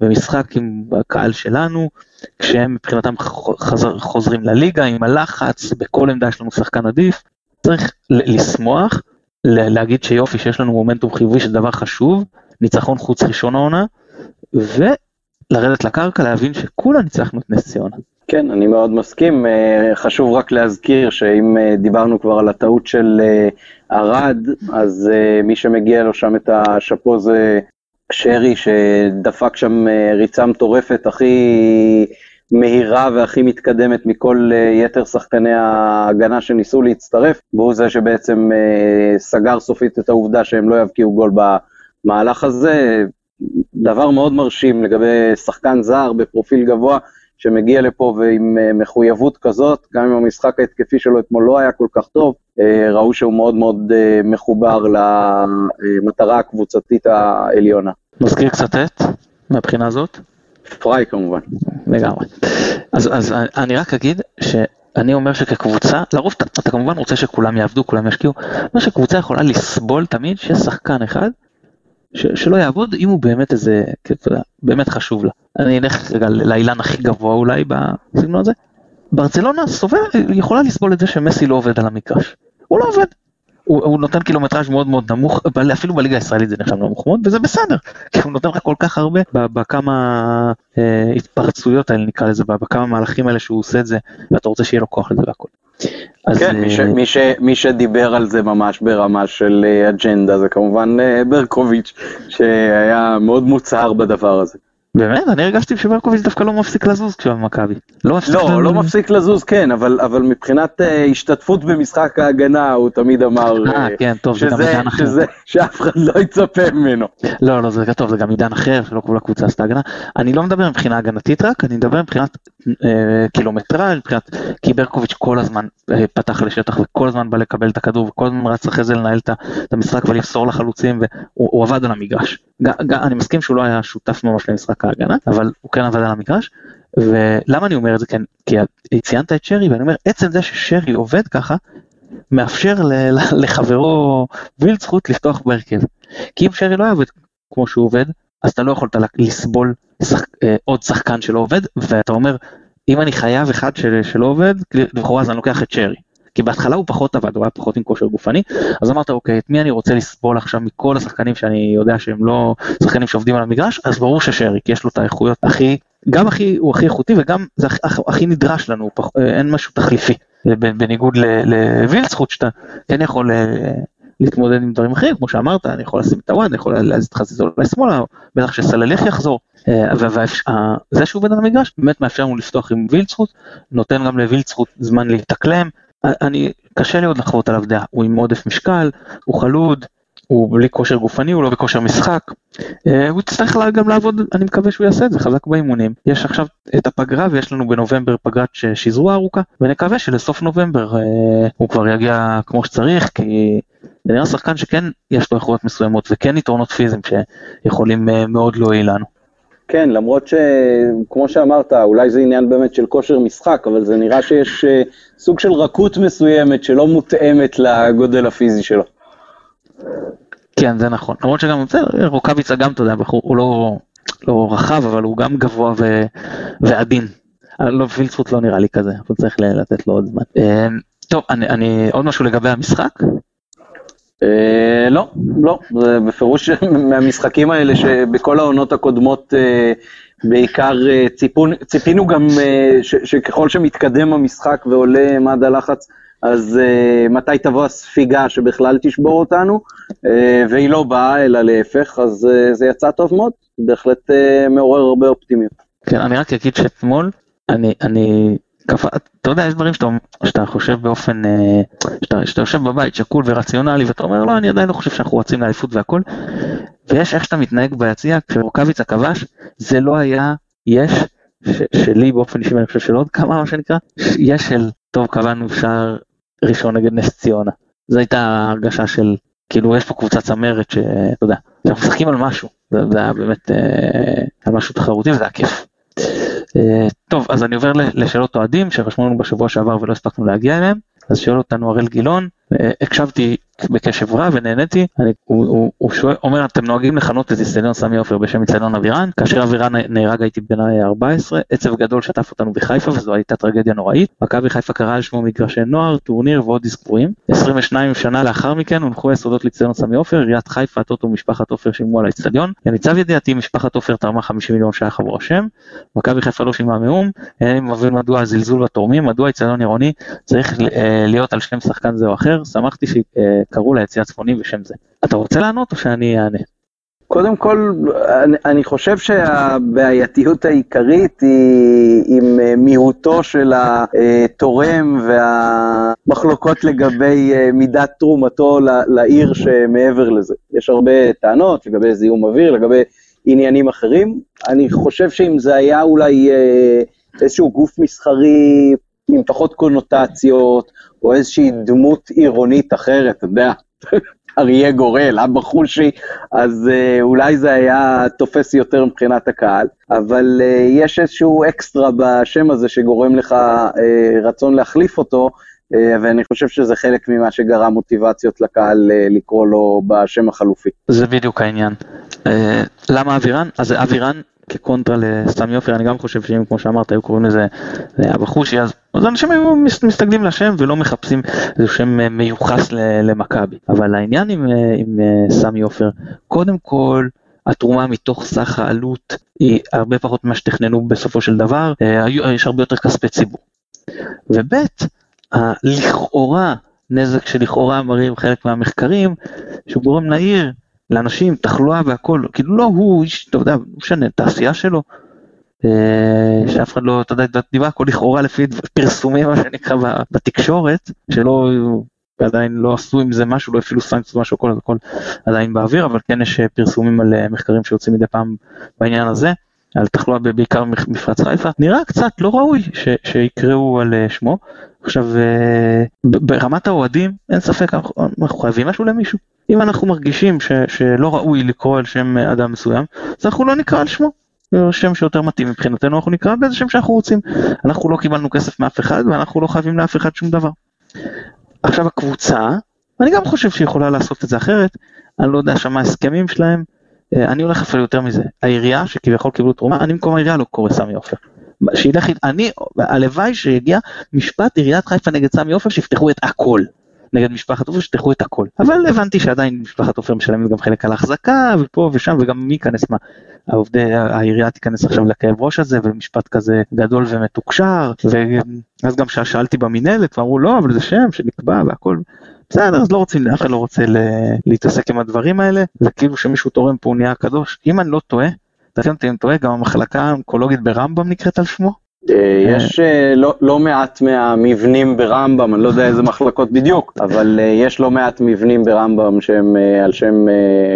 במשחק עם הקהל שלנו, כשהם מבחינתם חזר, חוזרים לליגה עם הלחץ, בכל עמדה יש לנו שחקן עדיף, צריך לשמוח, להגיד שיופי שיש לנו מומנטום חיובי שזה דבר חשוב, ניצחון חוץ ראשון העונה, ולרדת לקרקע להבין שכולה ניצחנו את נס ציונה. כן, אני מאוד מסכים. אה, חשוב רק להזכיר שאם אה, דיברנו כבר על הטעות של ערד, אה, אז מי שמגיע לו שם את השאפו זה שרי, שדפק שם ריצה מטורפת הכי מהירה והכי מתקדמת מכל יתר שחקני ההגנה שניסו להצטרף, והוא זה שבעצם סגר סופית את העובדה שהם לא יבקיעו גול במהלך הזה. דבר מאוד מרשים לגבי שחקן זר בפרופיל גבוה. שמגיע לפה ועם אה, מחויבות כזאת, גם אם המשחק ההתקפי שלו אתמול לא היה כל כך טוב, אה, ראו שהוא מאוד מאוד אה, מחובר למטרה הקבוצתית העליונה. מזכיר קצת את, מהבחינה הזאת? פריי כמובן. לגמרי. אז, אז אני רק אגיד שאני אומר שכקבוצה, לרוב אתה, אתה כמובן רוצה שכולם יעבדו, כולם ישקיעו, מה שקבוצה יכולה לסבול תמיד שיש שחקן אחד ש, שלא יעבוד אם הוא באמת איזה, יודע, באמת חשוב לה. אני אלך רגע לאילן הכי גבוה אולי בסגנון הזה. ברצלונה סובל, יכולה לסבול את זה שמסי לא עובד על המגרש. הוא לא עובד. הוא, הוא נותן קילומטראז' מאוד מאוד נמוך, אפילו בליגה הישראלית זה נחשב נמוך מאוד, וזה בסדר, <laughs> כי הוא נותן לך כל כך הרבה בכמה אה, התפרצויות האלה נקרא לזה, בכמה מהלכים האלה שהוא עושה את זה, ואתה רוצה שיהיה לו כוח לזה והכל. כן, מי, ש, אה, מי, ש, מי שדיבר על זה ממש ברמה של אה, אג'נדה זה כמובן אה, ברקוביץ', שהיה מאוד מוצהר בדבר הזה. באמת? אני הרגשתי שברקוביץ' דווקא לא מפסיק לזוז כשהוא במכבי. לא, מפסיק לא, לא מפסיק לזוז כן, אבל, אבל מבחינת uh, השתתפות במשחק ההגנה הוא תמיד אמר uh, כן, טוב, שזה, זה גם אחר. שזה, שאף אחד לא יצפה ממנו. לא, לא, זה טוב, זה גם עידן אחר, שלא כל הקבוצה עשתה הגנה. אני לא מדבר מבחינה הגנתית רק, אני מדבר מבחינת uh, קילומטרה, מבחינת, כי ברקוביץ' כל הזמן uh, פתח לשטח וכל הזמן בא לקבל את הכדור וכל הזמן רץ אחרי זה לנהל את המשחק ולמסור לחלוצים והוא עבד על המגרש. אני מסכים שהוא לא היה שותף ממש למשחק ההגנה, אבל הוא כן עבד על המגרש. ולמה אני אומר את זה? כן, כי ציינת את שרי, ואני אומר, עצם זה ששרי עובד ככה, מאפשר לחברו וילצחוט לפתוח בהרכב. כי אם שרי לא היה עובד כמו שהוא עובד, אז אתה לא יכולת לסבול שח, אה, עוד שחקן שלא עובד, ואתה אומר, אם אני חייב אחד של, שלא עובד, לכאורה אז אני לוקח את שרי. כי בהתחלה הוא פחות עבד, הוא היה פחות עם כושר גופני, אז אמרת אוקיי, את מי אני רוצה לסבול עכשיו מכל השחקנים שאני יודע שהם לא שחקנים שעובדים על המגרש, אז ברור ששרי, כי יש לו את האיכויות הכי, גם הכי, הוא הכי איכותי וגם זה הכי, הכי נדרש לנו, פח, אין משהו תחליפי, בניגוד לווילצחוט שאתה כן יכול אה, להתמודד עם דברים אחרים, כמו שאמרת, אני יכול לשים את הוואן, אני יכול להזיז את חזיזו לשמאלה, בטח שסלליך יחזור. אה, וזה שהוא עובד על המגרש באמת מאפשר לנו לפתוח עם וילצחוט, נותן גם לווילצחוט זמן להתאקלם, אני, קשה לי עוד לחוות עליו דעה, הוא עם עודף משקל, הוא חלוד, הוא בלי כושר גופני, הוא לא בכושר משחק. אה, הוא יצטרך גם לעבוד, אני מקווה שהוא יעשה את זה חזק באימונים. יש עכשיו את הפגרה ויש לנו בנובמבר פגרת שזרוע ארוכה, ונקווה שלסוף נובמבר אה, הוא כבר יגיע כמו שצריך, כי זה נראה שחקן שכן יש לו איכויות מסוימות וכן יתרונות פיזיים שיכולים אה, מאוד להועיל לנו. כן, למרות שכמו שאמרת, אולי זה עניין באמת של כושר משחק, אבל זה נראה שיש uh, סוג של רכות מסוימת שלא מותאמת לגודל הפיזי שלו. כן, זה נכון. למרות שגם, בסדר, רוקאביצה גם, אתה יודע, הוא לא, לא רחב, אבל הוא גם גבוה ו, ועדין. לא, פילצרוט לא נראה לי כזה, אבל צריך לתת לו עוד זמן. אה, טוב, אני, אני, עוד משהו לגבי המשחק? אה, לא, לא, זה בפירוש <laughs> מהמשחקים האלה שבכל העונות הקודמות אה, בעיקר אה, ציפינו גם שככל שמתקדם המשחק ועולה מד הלחץ, אז מתי תבוא הספיגה שבכלל תשבור אותנו, והיא לא באה, אלא להפך, אז זה יצא טוב מאוד, בהחלט מעורר הרבה אופטימיות. כן, אני רק אגיד שאתמול, אני, אני. אתה יודע, יש דברים שאתה, חושב באופן, אה, שאתה, יושב בבית שקול ורציונלי ואתה אומר לא, אני עדיין לא חושב שאנחנו רצים לאליפות והכל, ויש איך שאתה מתנהג ביציע, כשרוקאביצה כבש, זה לא היה יש שלי באופן אישי, ואני חושב של עוד כמה מה שנקרא, יש של טוב קבענו שער ראשון נגד נס ציונה. זו הייתה הרגשה של כאילו יש פה קבוצה צמרת שאתה יודע, אנחנו משחקים על משהו, זה, היה באמת אה, על משהו תחרותי וזה היה כיף. אה, טוב, אז אני עובר לשאלות אוהדים שרשמו לנו בשבוע שעבר ולא הספקנו להגיע אליהם. אז שואל אותנו הראל גילון, הקשבתי בקשב רב ונהניתי, אני, הוא, הוא, הוא שואל, אומר אתם נוהגים לכנות את איצטדיון סמי עופר בשם איצטדיון אבירן, כאשר אבירן נהרג הייתי בן 14, עצב גדול שטף אותנו בחיפה וזו הייתה טרגדיה נוראית, מכבי חיפה קרא על שמו מגרשי נוער, טורניר ועוד אזכורים, 22 שנה לאחר מכן הונחו היסודות לאיצטדיון סמי עופר, עיריית חיפה, הטוטו ומשפחת עופר שילמו על האיצטדיון, למיטב ידיעתי משפחת עופר תרמה 50 מיליון ש"ח עבור השם, מכבי חיפה לא שילמה מאום, אני מבין מדוע הזלזול בתורמים, מדוע איצטדיון עירוני צריך להיות על שם שחקן זה או אחר, שמחתי שקראו ליציע הצפוני בשם זה. אתה רוצה לענות או שאני אענה? קודם כל, אני, אני חושב שהבעייתיות העיקרית היא עם מיעוטו של התורם והמחלוקות לגבי מידת תרומתו לעיר שמעבר לזה. יש הרבה טענות לגבי זיהום אוויר, לגבי עניינים אחרים. אני חושב שאם זה היה אולי איזשהו גוף מסחרי עם פחות קונוטציות, או איזושהי דמות עירונית אחרת, אתה יודע, <laughs> אריה גורל, אבא חושי, אז אה, אולי זה היה תופס יותר מבחינת הקהל, אבל אה, יש איזשהו אקסטרה בשם הזה שגורם לך אה, רצון להחליף אותו, ואני חושב שזה חלק ממה שגרם מוטיבציות לקהל לקרוא לו בשם החלופי. זה בדיוק העניין. למה אבירן? אז אבירן כקונטרה לסמי עופר, אני גם חושב שאם כמו שאמרת היו קוראים לזה אבא חושי, אז, אז אנשים היו מסתגלים לשם ולא מחפשים איזה שם מיוחס למכבי. אבל העניין עם, עם סמי עופר, קודם כל, התרומה מתוך סך העלות היא הרבה פחות ממה שתכננו בסופו של דבר, יש הרבה יותר כספי ציבור. וב' הלכאורה נזק שלכאורה מראים חלק מהמחקרים, שהוא גורם לעיר, לאנשים, תחלואה והכל, כאילו לא הוא איש, אתה יודע, לא משנה, תעשייה שלו, שאף אחד לא, אתה יודע, דיבר הכל לכאורה לפי פרסומים, מה שנקרא, בתקשורת, שלא, עדיין לא עשו עם זה משהו, לא אפילו סנקציות משהו, הכל, הכל עדיין באוויר, אבל כן יש פרסומים על מחקרים שיוצאים מדי פעם בעניין הזה. על תחלואה בעיקר מפרץ חיפה, נראה קצת לא ראוי שיקראו על שמו. עכשיו, ברמת האוהדים, אין ספק, אנחנו חייבים משהו למישהו. אם אנחנו מרגישים ש, שלא ראוי לקרוא על שם אדם מסוים, אז אנחנו לא נקרא על שמו. שם שיותר מתאים מבחינתנו, אנחנו נקרא באיזה שם שאנחנו רוצים. אנחנו לא קיבלנו כסף מאף אחד ואנחנו לא חייבים לאף אחד שום דבר. עכשיו הקבוצה, אני גם חושב שהיא יכולה לעשות את זה אחרת, אני לא יודע שם מה ההסכמים שלהם. אני הולך אפילו יותר מזה, העירייה שכביכול קיבלו תרומה, אני במקום העירייה לא קורא סמי עופר. שילך, אני, הלוואי שיגיע משפט עיריית חיפה נגד סמי עופר שיפתחו את הכל. נגד משפחת עופר שיפתחו את הכל. אבל הבנתי שעדיין משפחת עופר משלמת גם חלק על החזקה ופה ושם וגם מי ייכנס מה. העובדי העירייה תיכנס עכשיו לכאב ראש הזה ומשפט כזה גדול ומתוקשר ואז גם שאלתי במינהלת ואמרו לא אבל זה שם שנקבע והכל. בסדר, אז לא רוצים, אף אחד לא רוצה להתעסק עם הדברים האלה, וכאילו שמישהו תורם פה הוא נהיה קדוש. אם אני לא טועה, תקן אותי אם טועה, גם המחלקה האונקולוגית ברמב"ם נקראת על שמו? יש לא, לא מעט מהמבנים ברמב"ם, אני לא יודע איזה מחלקות בדיוק, אבל יש לא מעט מבנים ברמב"ם שהם על שם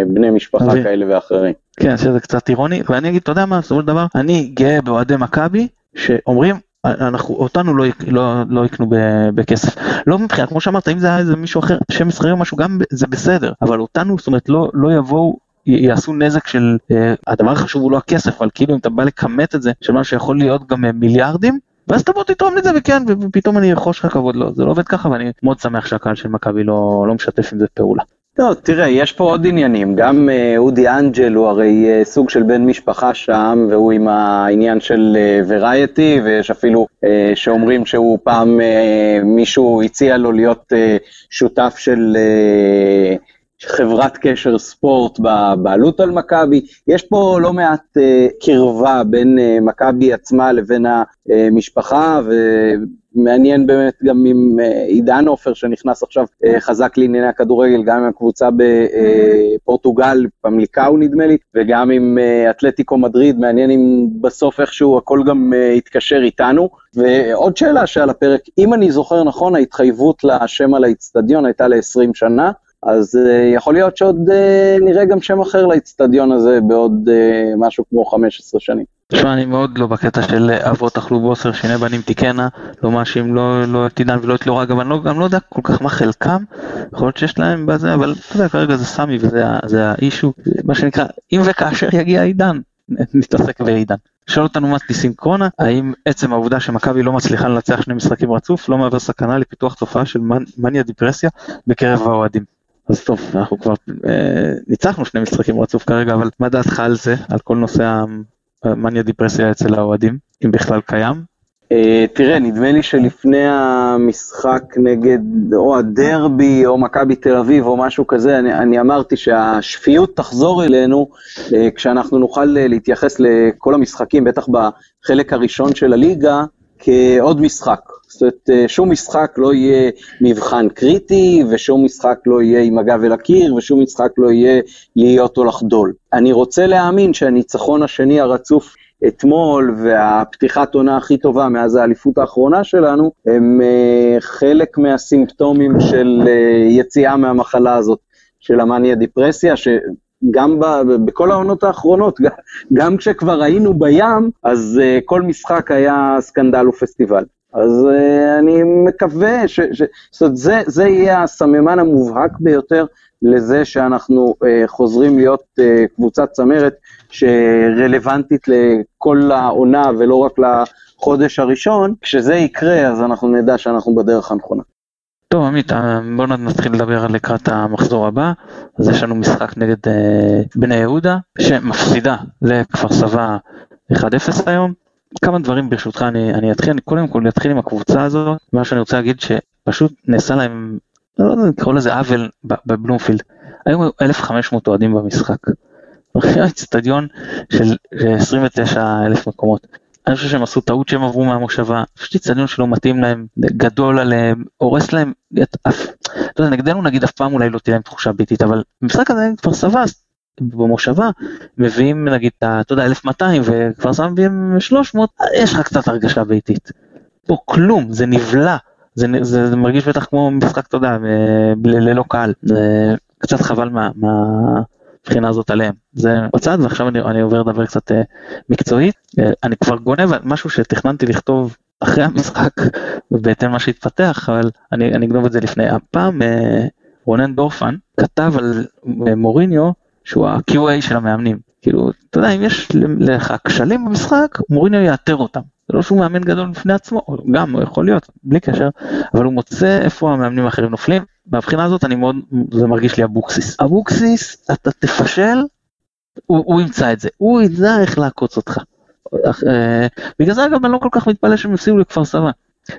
בני משפחה כאלה ואחרים. כן, שזה קצת אירוני, ואני אגיד, אתה יודע מה, בסופו של דבר, אני גאה באוהדי מכבי, שאומרים, אנחנו, אותנו לא, לא, לא יקנו בכסף. לא מבחינת, כמו שאמרת, אם זה היה איזה מישהו אחר, שם מסחרי או משהו, גם זה בסדר, אבל אותנו, זאת אומרת, לא, לא יבואו יעשו נזק של, uh, הדבר החשוב הוא לא הכסף, אבל כאילו אם אתה בא לכמת את זה, של מה שיכול להיות גם מיליארדים, ואז תבוא תתרום את זה וכן, ופתאום אני ארכוש לך כבוד, לא, זה לא עובד ככה ואני מאוד שמח שהקהל של מכבי לא, לא משתף עם זה פעולה. לא, תראה, יש פה עוד עניינים, גם uh, אודי אנג'ל הוא הרי סוג של בן משפחה שם, והוא עם העניין של ורייטי, ויש אפילו שאומרים שהוא פעם מישהו הציע לו להיות שותף של... חברת קשר ספורט בבעלות על מכבי, יש פה לא מעט uh, קרבה בין uh, מכבי עצמה לבין המשפחה, ומעניין באמת גם עם uh, עידן עופר שנכנס עכשיו uh, חזק לענייני הכדורגל, גם עם הקבוצה בפורטוגל, פמליקאו נדמה לי, וגם עם uh, אתלטיקו מדריד, מעניין אם בסוף איכשהו הכל גם uh, יתקשר איתנו. ועוד שאלה שעל הפרק, אם אני זוכר נכון, ההתחייבות לשם על האיצטדיון הייתה ל-20 שנה. אז uh, יכול להיות שעוד uh, נראה גם שם אחר לאיצטדיון הזה בעוד uh, משהו כמו 15 שנים. תשמע, אני מאוד לא בקטע של אבות אכלו בוסר, שני בנים תיקנה, לא מאשים לא, לא את עידן ולא את ליאור, אגב, אני לא, גם לא יודע כל כך מה חלקם, יכול להיות שיש להם בזה, אבל אתה יודע, כרגע זה סמי וזה זה האישו, מה שנקרא, אם וכאשר יגיע עידן, <laughs> נתעסק בעידן. שואל אותנו מתי ניסים האם עצם העובדה שמכבי לא מצליחה לנצח שני משחקים רצוף לא מהווה סכנה לפיתוח תופעה של מניה דיפרסיה בקרב האוהדים. אז טוב, אנחנו כבר אה, ניצחנו שני משחקים רצוף כרגע, אבל מה דעתך על זה, על כל נושא המניה דיפרסיה אצל האוהדים, אם בכלל קיים? Uh, תראה, נדמה לי שלפני המשחק נגד או הדרבי או מכבי תל אביב או משהו כזה, אני, אני אמרתי שהשפיות תחזור אלינו uh, כשאנחנו נוכל uh, להתייחס לכל המשחקים, בטח בחלק הראשון של הליגה, כעוד משחק. זאת אומרת, שום משחק לא יהיה מבחן קריטי, ושום משחק לא יהיה עם הגב אל הקיר, ושום משחק לא יהיה להיות או לחדול. אני רוצה להאמין שהניצחון השני הרצוף אתמול והפתיחת עונה הכי טובה מאז האליפות האחרונה שלנו, הם uh, חלק מהסימפטומים של uh, יציאה מהמחלה הזאת, של המאניה דיפרסיה, שגם ב, בכל העונות האחרונות, גם, <laughs> גם כשכבר היינו בים, אז uh, כל משחק היה סקנדל ופסטיבל. אז uh, אני מקווה ש... ש זאת אומרת, זה, זה יהיה הסממן המובהק ביותר לזה שאנחנו uh, חוזרים להיות uh, קבוצת צמרת שרלוונטית לכל העונה ולא רק לחודש הראשון, כשזה יקרה אז אנחנו נדע שאנחנו בדרך הנכונה. טוב עמית, אה, בואו נתחיל לדבר לקראת המחזור הבא, אז יש לנו משחק נגד אה, בני יהודה שמפסידה לכפר סבא 1-0 היום. כמה דברים ברשותך אני, אני אתחיל, קודם כל אתחיל עם הקבוצה הזאת, מה שאני רוצה להגיד שפשוט נעשה להם, לא יודע, נקרא לזה עוול בבלומפילד. היו 1,500 אוהדים במשחק. <laughs> אצטדיון של 29 אלף מקומות. אני חושב שהם עשו טעות שהם עברו מהמושבה, פשוט אצטדיון שלא מתאים להם, גדול עליהם, הורס להם, אף, אתה יודע, נגדנו נגיד אף פעם אולי לא תהיה להם תחושה ביתית, אבל במשחק הזה כבר סבבה, במושבה, מביאים נגיד, אתה יודע, 1200 וכבר סבבה מביאים 300, יש לך קצת הרגשה ביתית. פה כלום, זה נבלע, זה, זה, זה מרגיש בטח כמו משחק, אתה יודע, ללא קהל, זה קצת חבל מה, מה, הבחינה הזאת עליהם. זה בצד ועכשיו אני, אני עובר לדבר קצת uh, מקצועית. Uh, אני כבר גונב משהו שתכננתי לכתוב אחרי המשחק <laughs> בהתאם למה שהתפתח, אבל אני, אני אגנוב את זה לפני. הפעם uh, רונן דורפן כתב על מוריניו שהוא ה-QA של המאמנים. כאילו, אתה יודע, אם יש לך כשלים במשחק, מוריניו יאתר אותם. זה לא שהוא מאמן גדול בפני עצמו, גם הוא יכול להיות, בלי קשר, אבל הוא מוצא איפה המאמנים האחרים נופלים. מהבחינה הזאת אני מאוד, זה מרגיש לי אבוקסיס. אבוקסיס, אתה תפשל, הוא, הוא ימצא את זה, הוא ידע איך לעקוץ אותך. אה, בגלל זה אגב אני לא כל כך מתפלא שהם הפסידו לכפר סבא.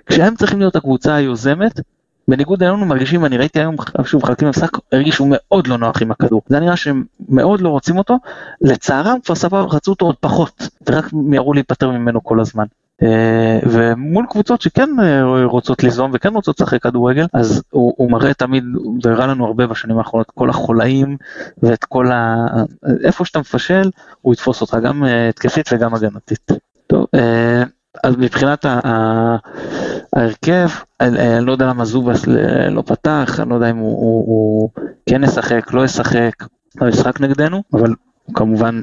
כשהם צריכים להיות הקבוצה היוזמת, בניגוד אלינו מרגישים, אני ראיתי היום שוב חלקים במשחק, הרגישו מאוד לא נוח עם הכדור. זה נראה שהם מאוד לא רוצים אותו, לצערם כפר סבא רצו אותו עוד פחות, ורק מיהרו להיפטר ממנו כל הזמן. אה, ומול קבוצות שכן אה, רוצות ליזום וכן רוצות לשחק כדורגל, אז הוא, הוא מראה תמיד, והראה לנו הרבה בשנים האחרונות, כל החולאים ואת כל ה... איפה שאתה מפשל, הוא יתפוס אותך גם אה, התקפית וגם הגנתית. טוב, אז מבחינת ההרכב, אני לא יודע למה זובס לא פתח, אני לא יודע אם הוא, הוא, הוא כן ישחק, לא ישחק, במשחק נגדנו, אבל הוא כמובן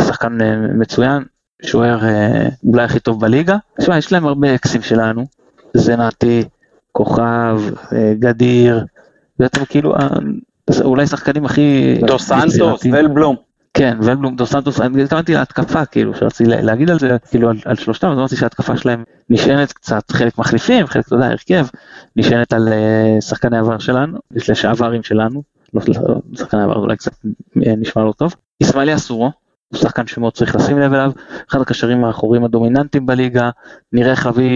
שחקן מצוין, שוער אה, אולי הכי טוב בליגה. תשמע, יש להם הרבה אקסים שלנו, זנתי, כוכב, אה, גדיר, בעצם כאילו אה, אולי שחקנים הכי... דו סנטוס, ולבלום. כן, ולבלום, דו סנטוס, אני התכוונתי להתקפה, כאילו, שרציתי להגיד על זה, כאילו, על, על שלושתם, אז אמרתי שההתקפה שלהם נשענת קצת, חלק מחליפים, חלק, אתה יודע, הרכב, נשענת על uh, שחקני עבר שלנו, לשעברים שלנו, לא, לא שחקני עבר אולי קצת נשמע לא טוב. ישמעאלי אסורו, הוא שחקן שמאוד צריך לשים לב אליו, אחד הקשרים האחוריים הדומיננטיים בליגה, נראה איך אבי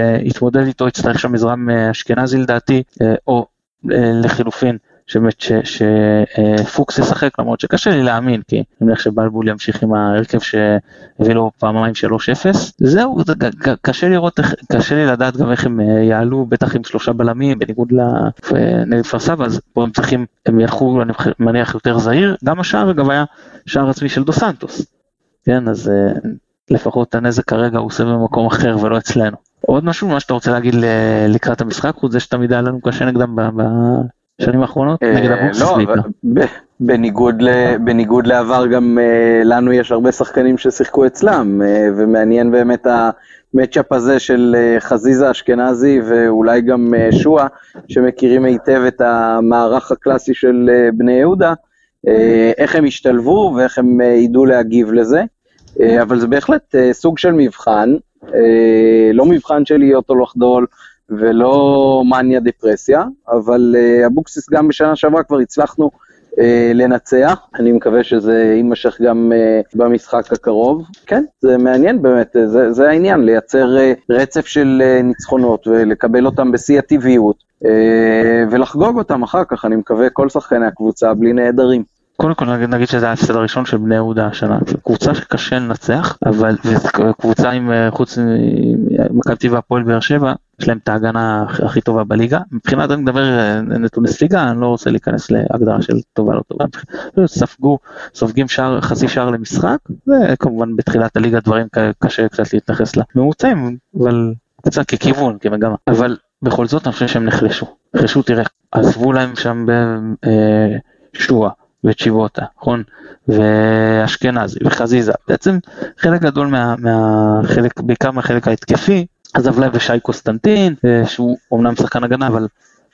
אה, יתמודד איתו, יצטרך שם עזרה מאשכנזי לדעתי, אה, או אה, לחילופין שבאמת שפוקס ישחק למרות שקשה לי להאמין כי אני מניח שבלבול ימשיך עם ההרכב שהביא לו פעמיים 3-0 זהו קשה לראות קשה לי לדעת גם איך הם יעלו בטח עם שלושה בלמים בניגוד לנגד כפר סבא אז פה הם צריכים הם ילכו אני מניח יותר זהיר. גם השער אגב היה שער עצמי של דו סנטוס. כן אז לפחות הנזק כרגע הוא עושה במקום אחר ולא אצלנו. עוד משהו מה שאתה רוצה להגיד לקראת המשחק? חוץ זה שתמיד היה לנו קשה נגדם בשנים האחרונות אה, נגד אבוקסיס לא, בניגוד, בניגוד לעבר גם אה, לנו יש הרבה שחקנים ששיחקו אצלם אה, ומעניין באמת המצ'אפ הזה של חזיזה אשכנזי ואולי גם שואה שמכירים היטב את המערך הקלאסי של בני יהודה איך הם ישתלבו ואיך הם ידעו להגיב לזה, אבל זה בהחלט סוג של מבחן, לא מבחן של להיות או לחדול, ולא מניה דפרסיה, אבל אבוקסיס גם בשנה שעברה כבר הצלחנו אה, לנצח, אני מקווה שזה יימשך גם אה, במשחק הקרוב. כן, זה מעניין באמת, זה, זה העניין, לייצר אה, רצף של ניצחונות ולקבל אותם בשיא הטבעיות, ולחגוג אותם אחר כך, אני מקווה כל שחקני הקבוצה בלי נעדרים. קודם כל נגיד, נגיד שזה ההפסד הראשון של בני יהודה השנה, קבוצה שקשה לנצח, אבל קבוצה עם חוץ ממכבי טבע הפועל באר שבע, יש להם את ההגנה הכי טובה בליגה. מבחינת אני מדבר אה, נתוני ספיגה, אני לא רוצה להיכנס להגדרה של טובה לא טובה. <laughs> ספגו, סופגים שער, חצי שער למשחק, וכמובן בתחילת הליגה דברים קשה קצת להתייחס לממוצעים, אבל קצת ככיוון, כמגמה. אבל בכל זאת אני חושב שהם נחלשו. נחלשו, תראה, עזבו להם שם בשועה. וצ'יבוטה, נכון? ואשכנזי וחזיזה, בעצם חלק גדול מה, מהחלק, בעיקר מהחלק ההתקפי, עזב להם ושי קוסטנטין, אה, שהוא אומנם שחקן הגנה, אבל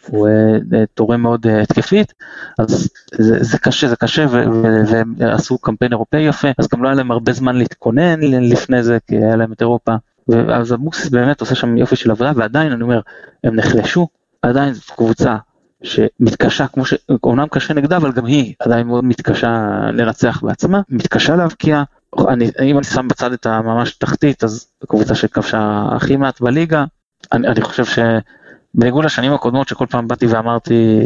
הוא אה, אה, תורם מאוד התקפית, אז זה, זה קשה, זה קשה, והם עשו קמפיין אירופאי יפה, אז גם לא היה להם הרבה זמן להתכונן לפני זה, כי היה להם את אירופה, ואז אבוקסיס באמת עושה שם יופי של עבודה, ועדיין, אני אומר, הם נחלשו, עדיין זו קבוצה שמתקשה, כמו ש... אומנם קשה נגדה, אבל גם היא עדיין מאוד מתקשה לנצח בעצמה, מתקשה להבקיע. אני, אם אני שם בצד את הממש תחתית, אז קבוצה שכבשה הכי מעט בליגה, אני, אני חושב שבניגוד לשנים הקודמות שכל פעם באתי ואמרתי,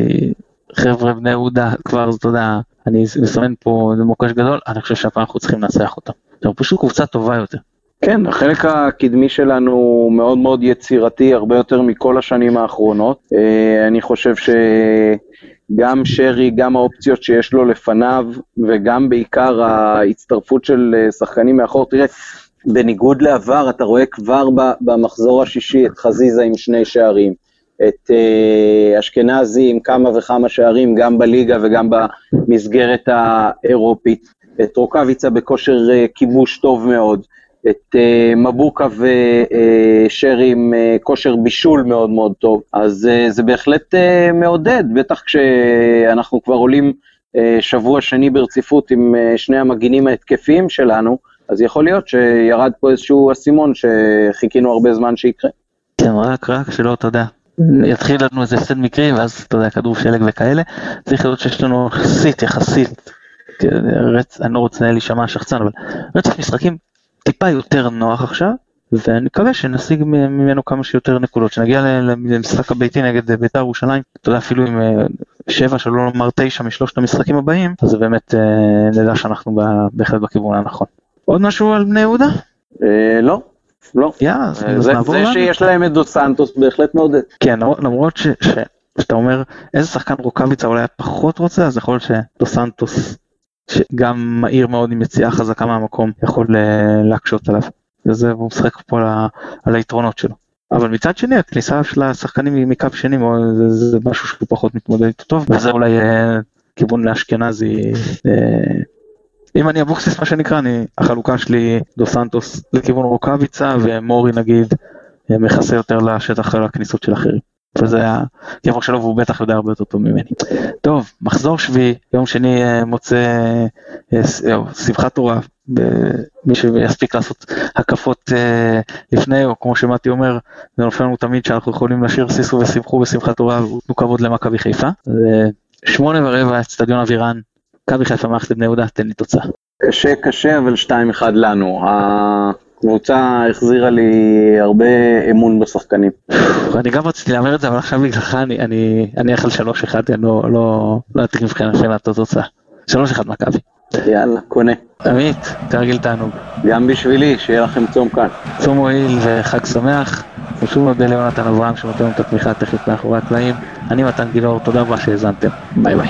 חבר'ה בני יהודה, כבר, אתה יודע, אני מסמן פה מוקש גדול, אני חושב שהפעם אנחנו צריכים לנצח אותם. זה פשוט קבוצה טובה יותר. כן, החלק הקדמי שלנו מאוד מאוד יצירתי, הרבה יותר מכל השנים האחרונות. אה, אני חושב שגם שרי, גם האופציות שיש לו לפניו, וגם בעיקר ההצטרפות של אה, שחקנים מאחור, תראה, בניגוד לעבר, אתה רואה כבר במחזור השישי את חזיזה עם שני שערים, את אה, אשכנזי עם כמה וכמה שערים, גם בליגה וגם במסגרת האירופית, את רוקאביצה בכושר כיבוש טוב מאוד. את uh, מבוקה ושרי עם uh, כושר בישול מאוד מאוד טוב, אז uh, זה בהחלט uh, מעודד, בטח כשאנחנו כבר עולים uh, שבוע שני ברציפות עם uh, שני המגינים ההתקפיים שלנו, אז יכול להיות שירד פה איזשהו אסימון שחיכינו הרבה זמן שיקרה. כן, רק, רק שלא, אתה יודע, יתחיל לנו איזה הפסד מקרי, ואז אתה יודע, כדור שלג וכאלה, צריך לראות שיש לנו יחסית, יחסית, רצ... אני לא רוצה להישמע שחצן, אבל רצף משחקים טיפה יותר נוח עכשיו, ואני מקווה שנשיג ממנו כמה שיותר נקודות, שנגיע למשחק הביתי נגד בית"ר ירושלים, אתה יודע אפילו עם אה, שבע, שלא לומר תשע משלושת המשחקים הבאים, אז באמת אה, נדע שאנחנו בהחלט בכיוון הנכון. עוד משהו על בני יהודה? אה, לא. לא. זה שיש להם את דו סנטוס בהחלט מעודד. כן, למרות שאתה אומר איזה שחקן רוקאביצה אולי פחות רוצה, אז יכול להיות שדו סנטוס שגם מהיר מאוד עם יציאה חזקה מהמקום יכול אה, להקשות עליו. וזה הוא משחק פה על, על היתרונות שלו. אבל מצד שני הכניסה של השחקנים מקו שני זה, זה משהו שהוא פחות מתמודד איתו טוב וזה אולי אה, כיוון לאשכנזי. אה, אם אני אבוקסיס מה שנקרא אני החלוקה שלי דו סנטוס לכיוון רוקאביצה ומורי נגיד אה, מכסה יותר לשטח הכניסות של אחרים. וזה הכיוון שלו והוא בטח יודע הרבה יותר טוב ממני. טוב, מחזור שביעי, יום שני אה, מוצא אה, אה, שמחת תורה, מי שיספיק לעשות הקפות לפני, או כמו שמתי אומר, זה נופל לנו תמיד שאנחנו יכולים לשיר סיסו ושמחו בשמחת תורה ותנו כבוד למכבי חיפה. שמונה ורבע, אצטדיון אבירן, מכבי חיפה מערכת לבני יהודה, תן לי תוצאה. קשה קשה אבל 2-1 לנו. הקבוצה החזירה לי הרבה אמון בשחקנים. אני גם רציתי להמר את זה, אבל עכשיו בגללך אני אלך על 3-1, אני לא, לא, לא אתחיל מבחינת התוצאה. 3-1 מכבי. יאללה, קונה. עמית, כרגיל תענוג. גם בשבילי, שיהיה לכם צום כאן. צום מועיל וחג שמח. ושוב מודה ליונתן אברהם שנותן לנו את התמיכה הטכנית מאחורי הקלעים. אני מתן גילאור, תודה רבה שהאזנתם. ביי ביי.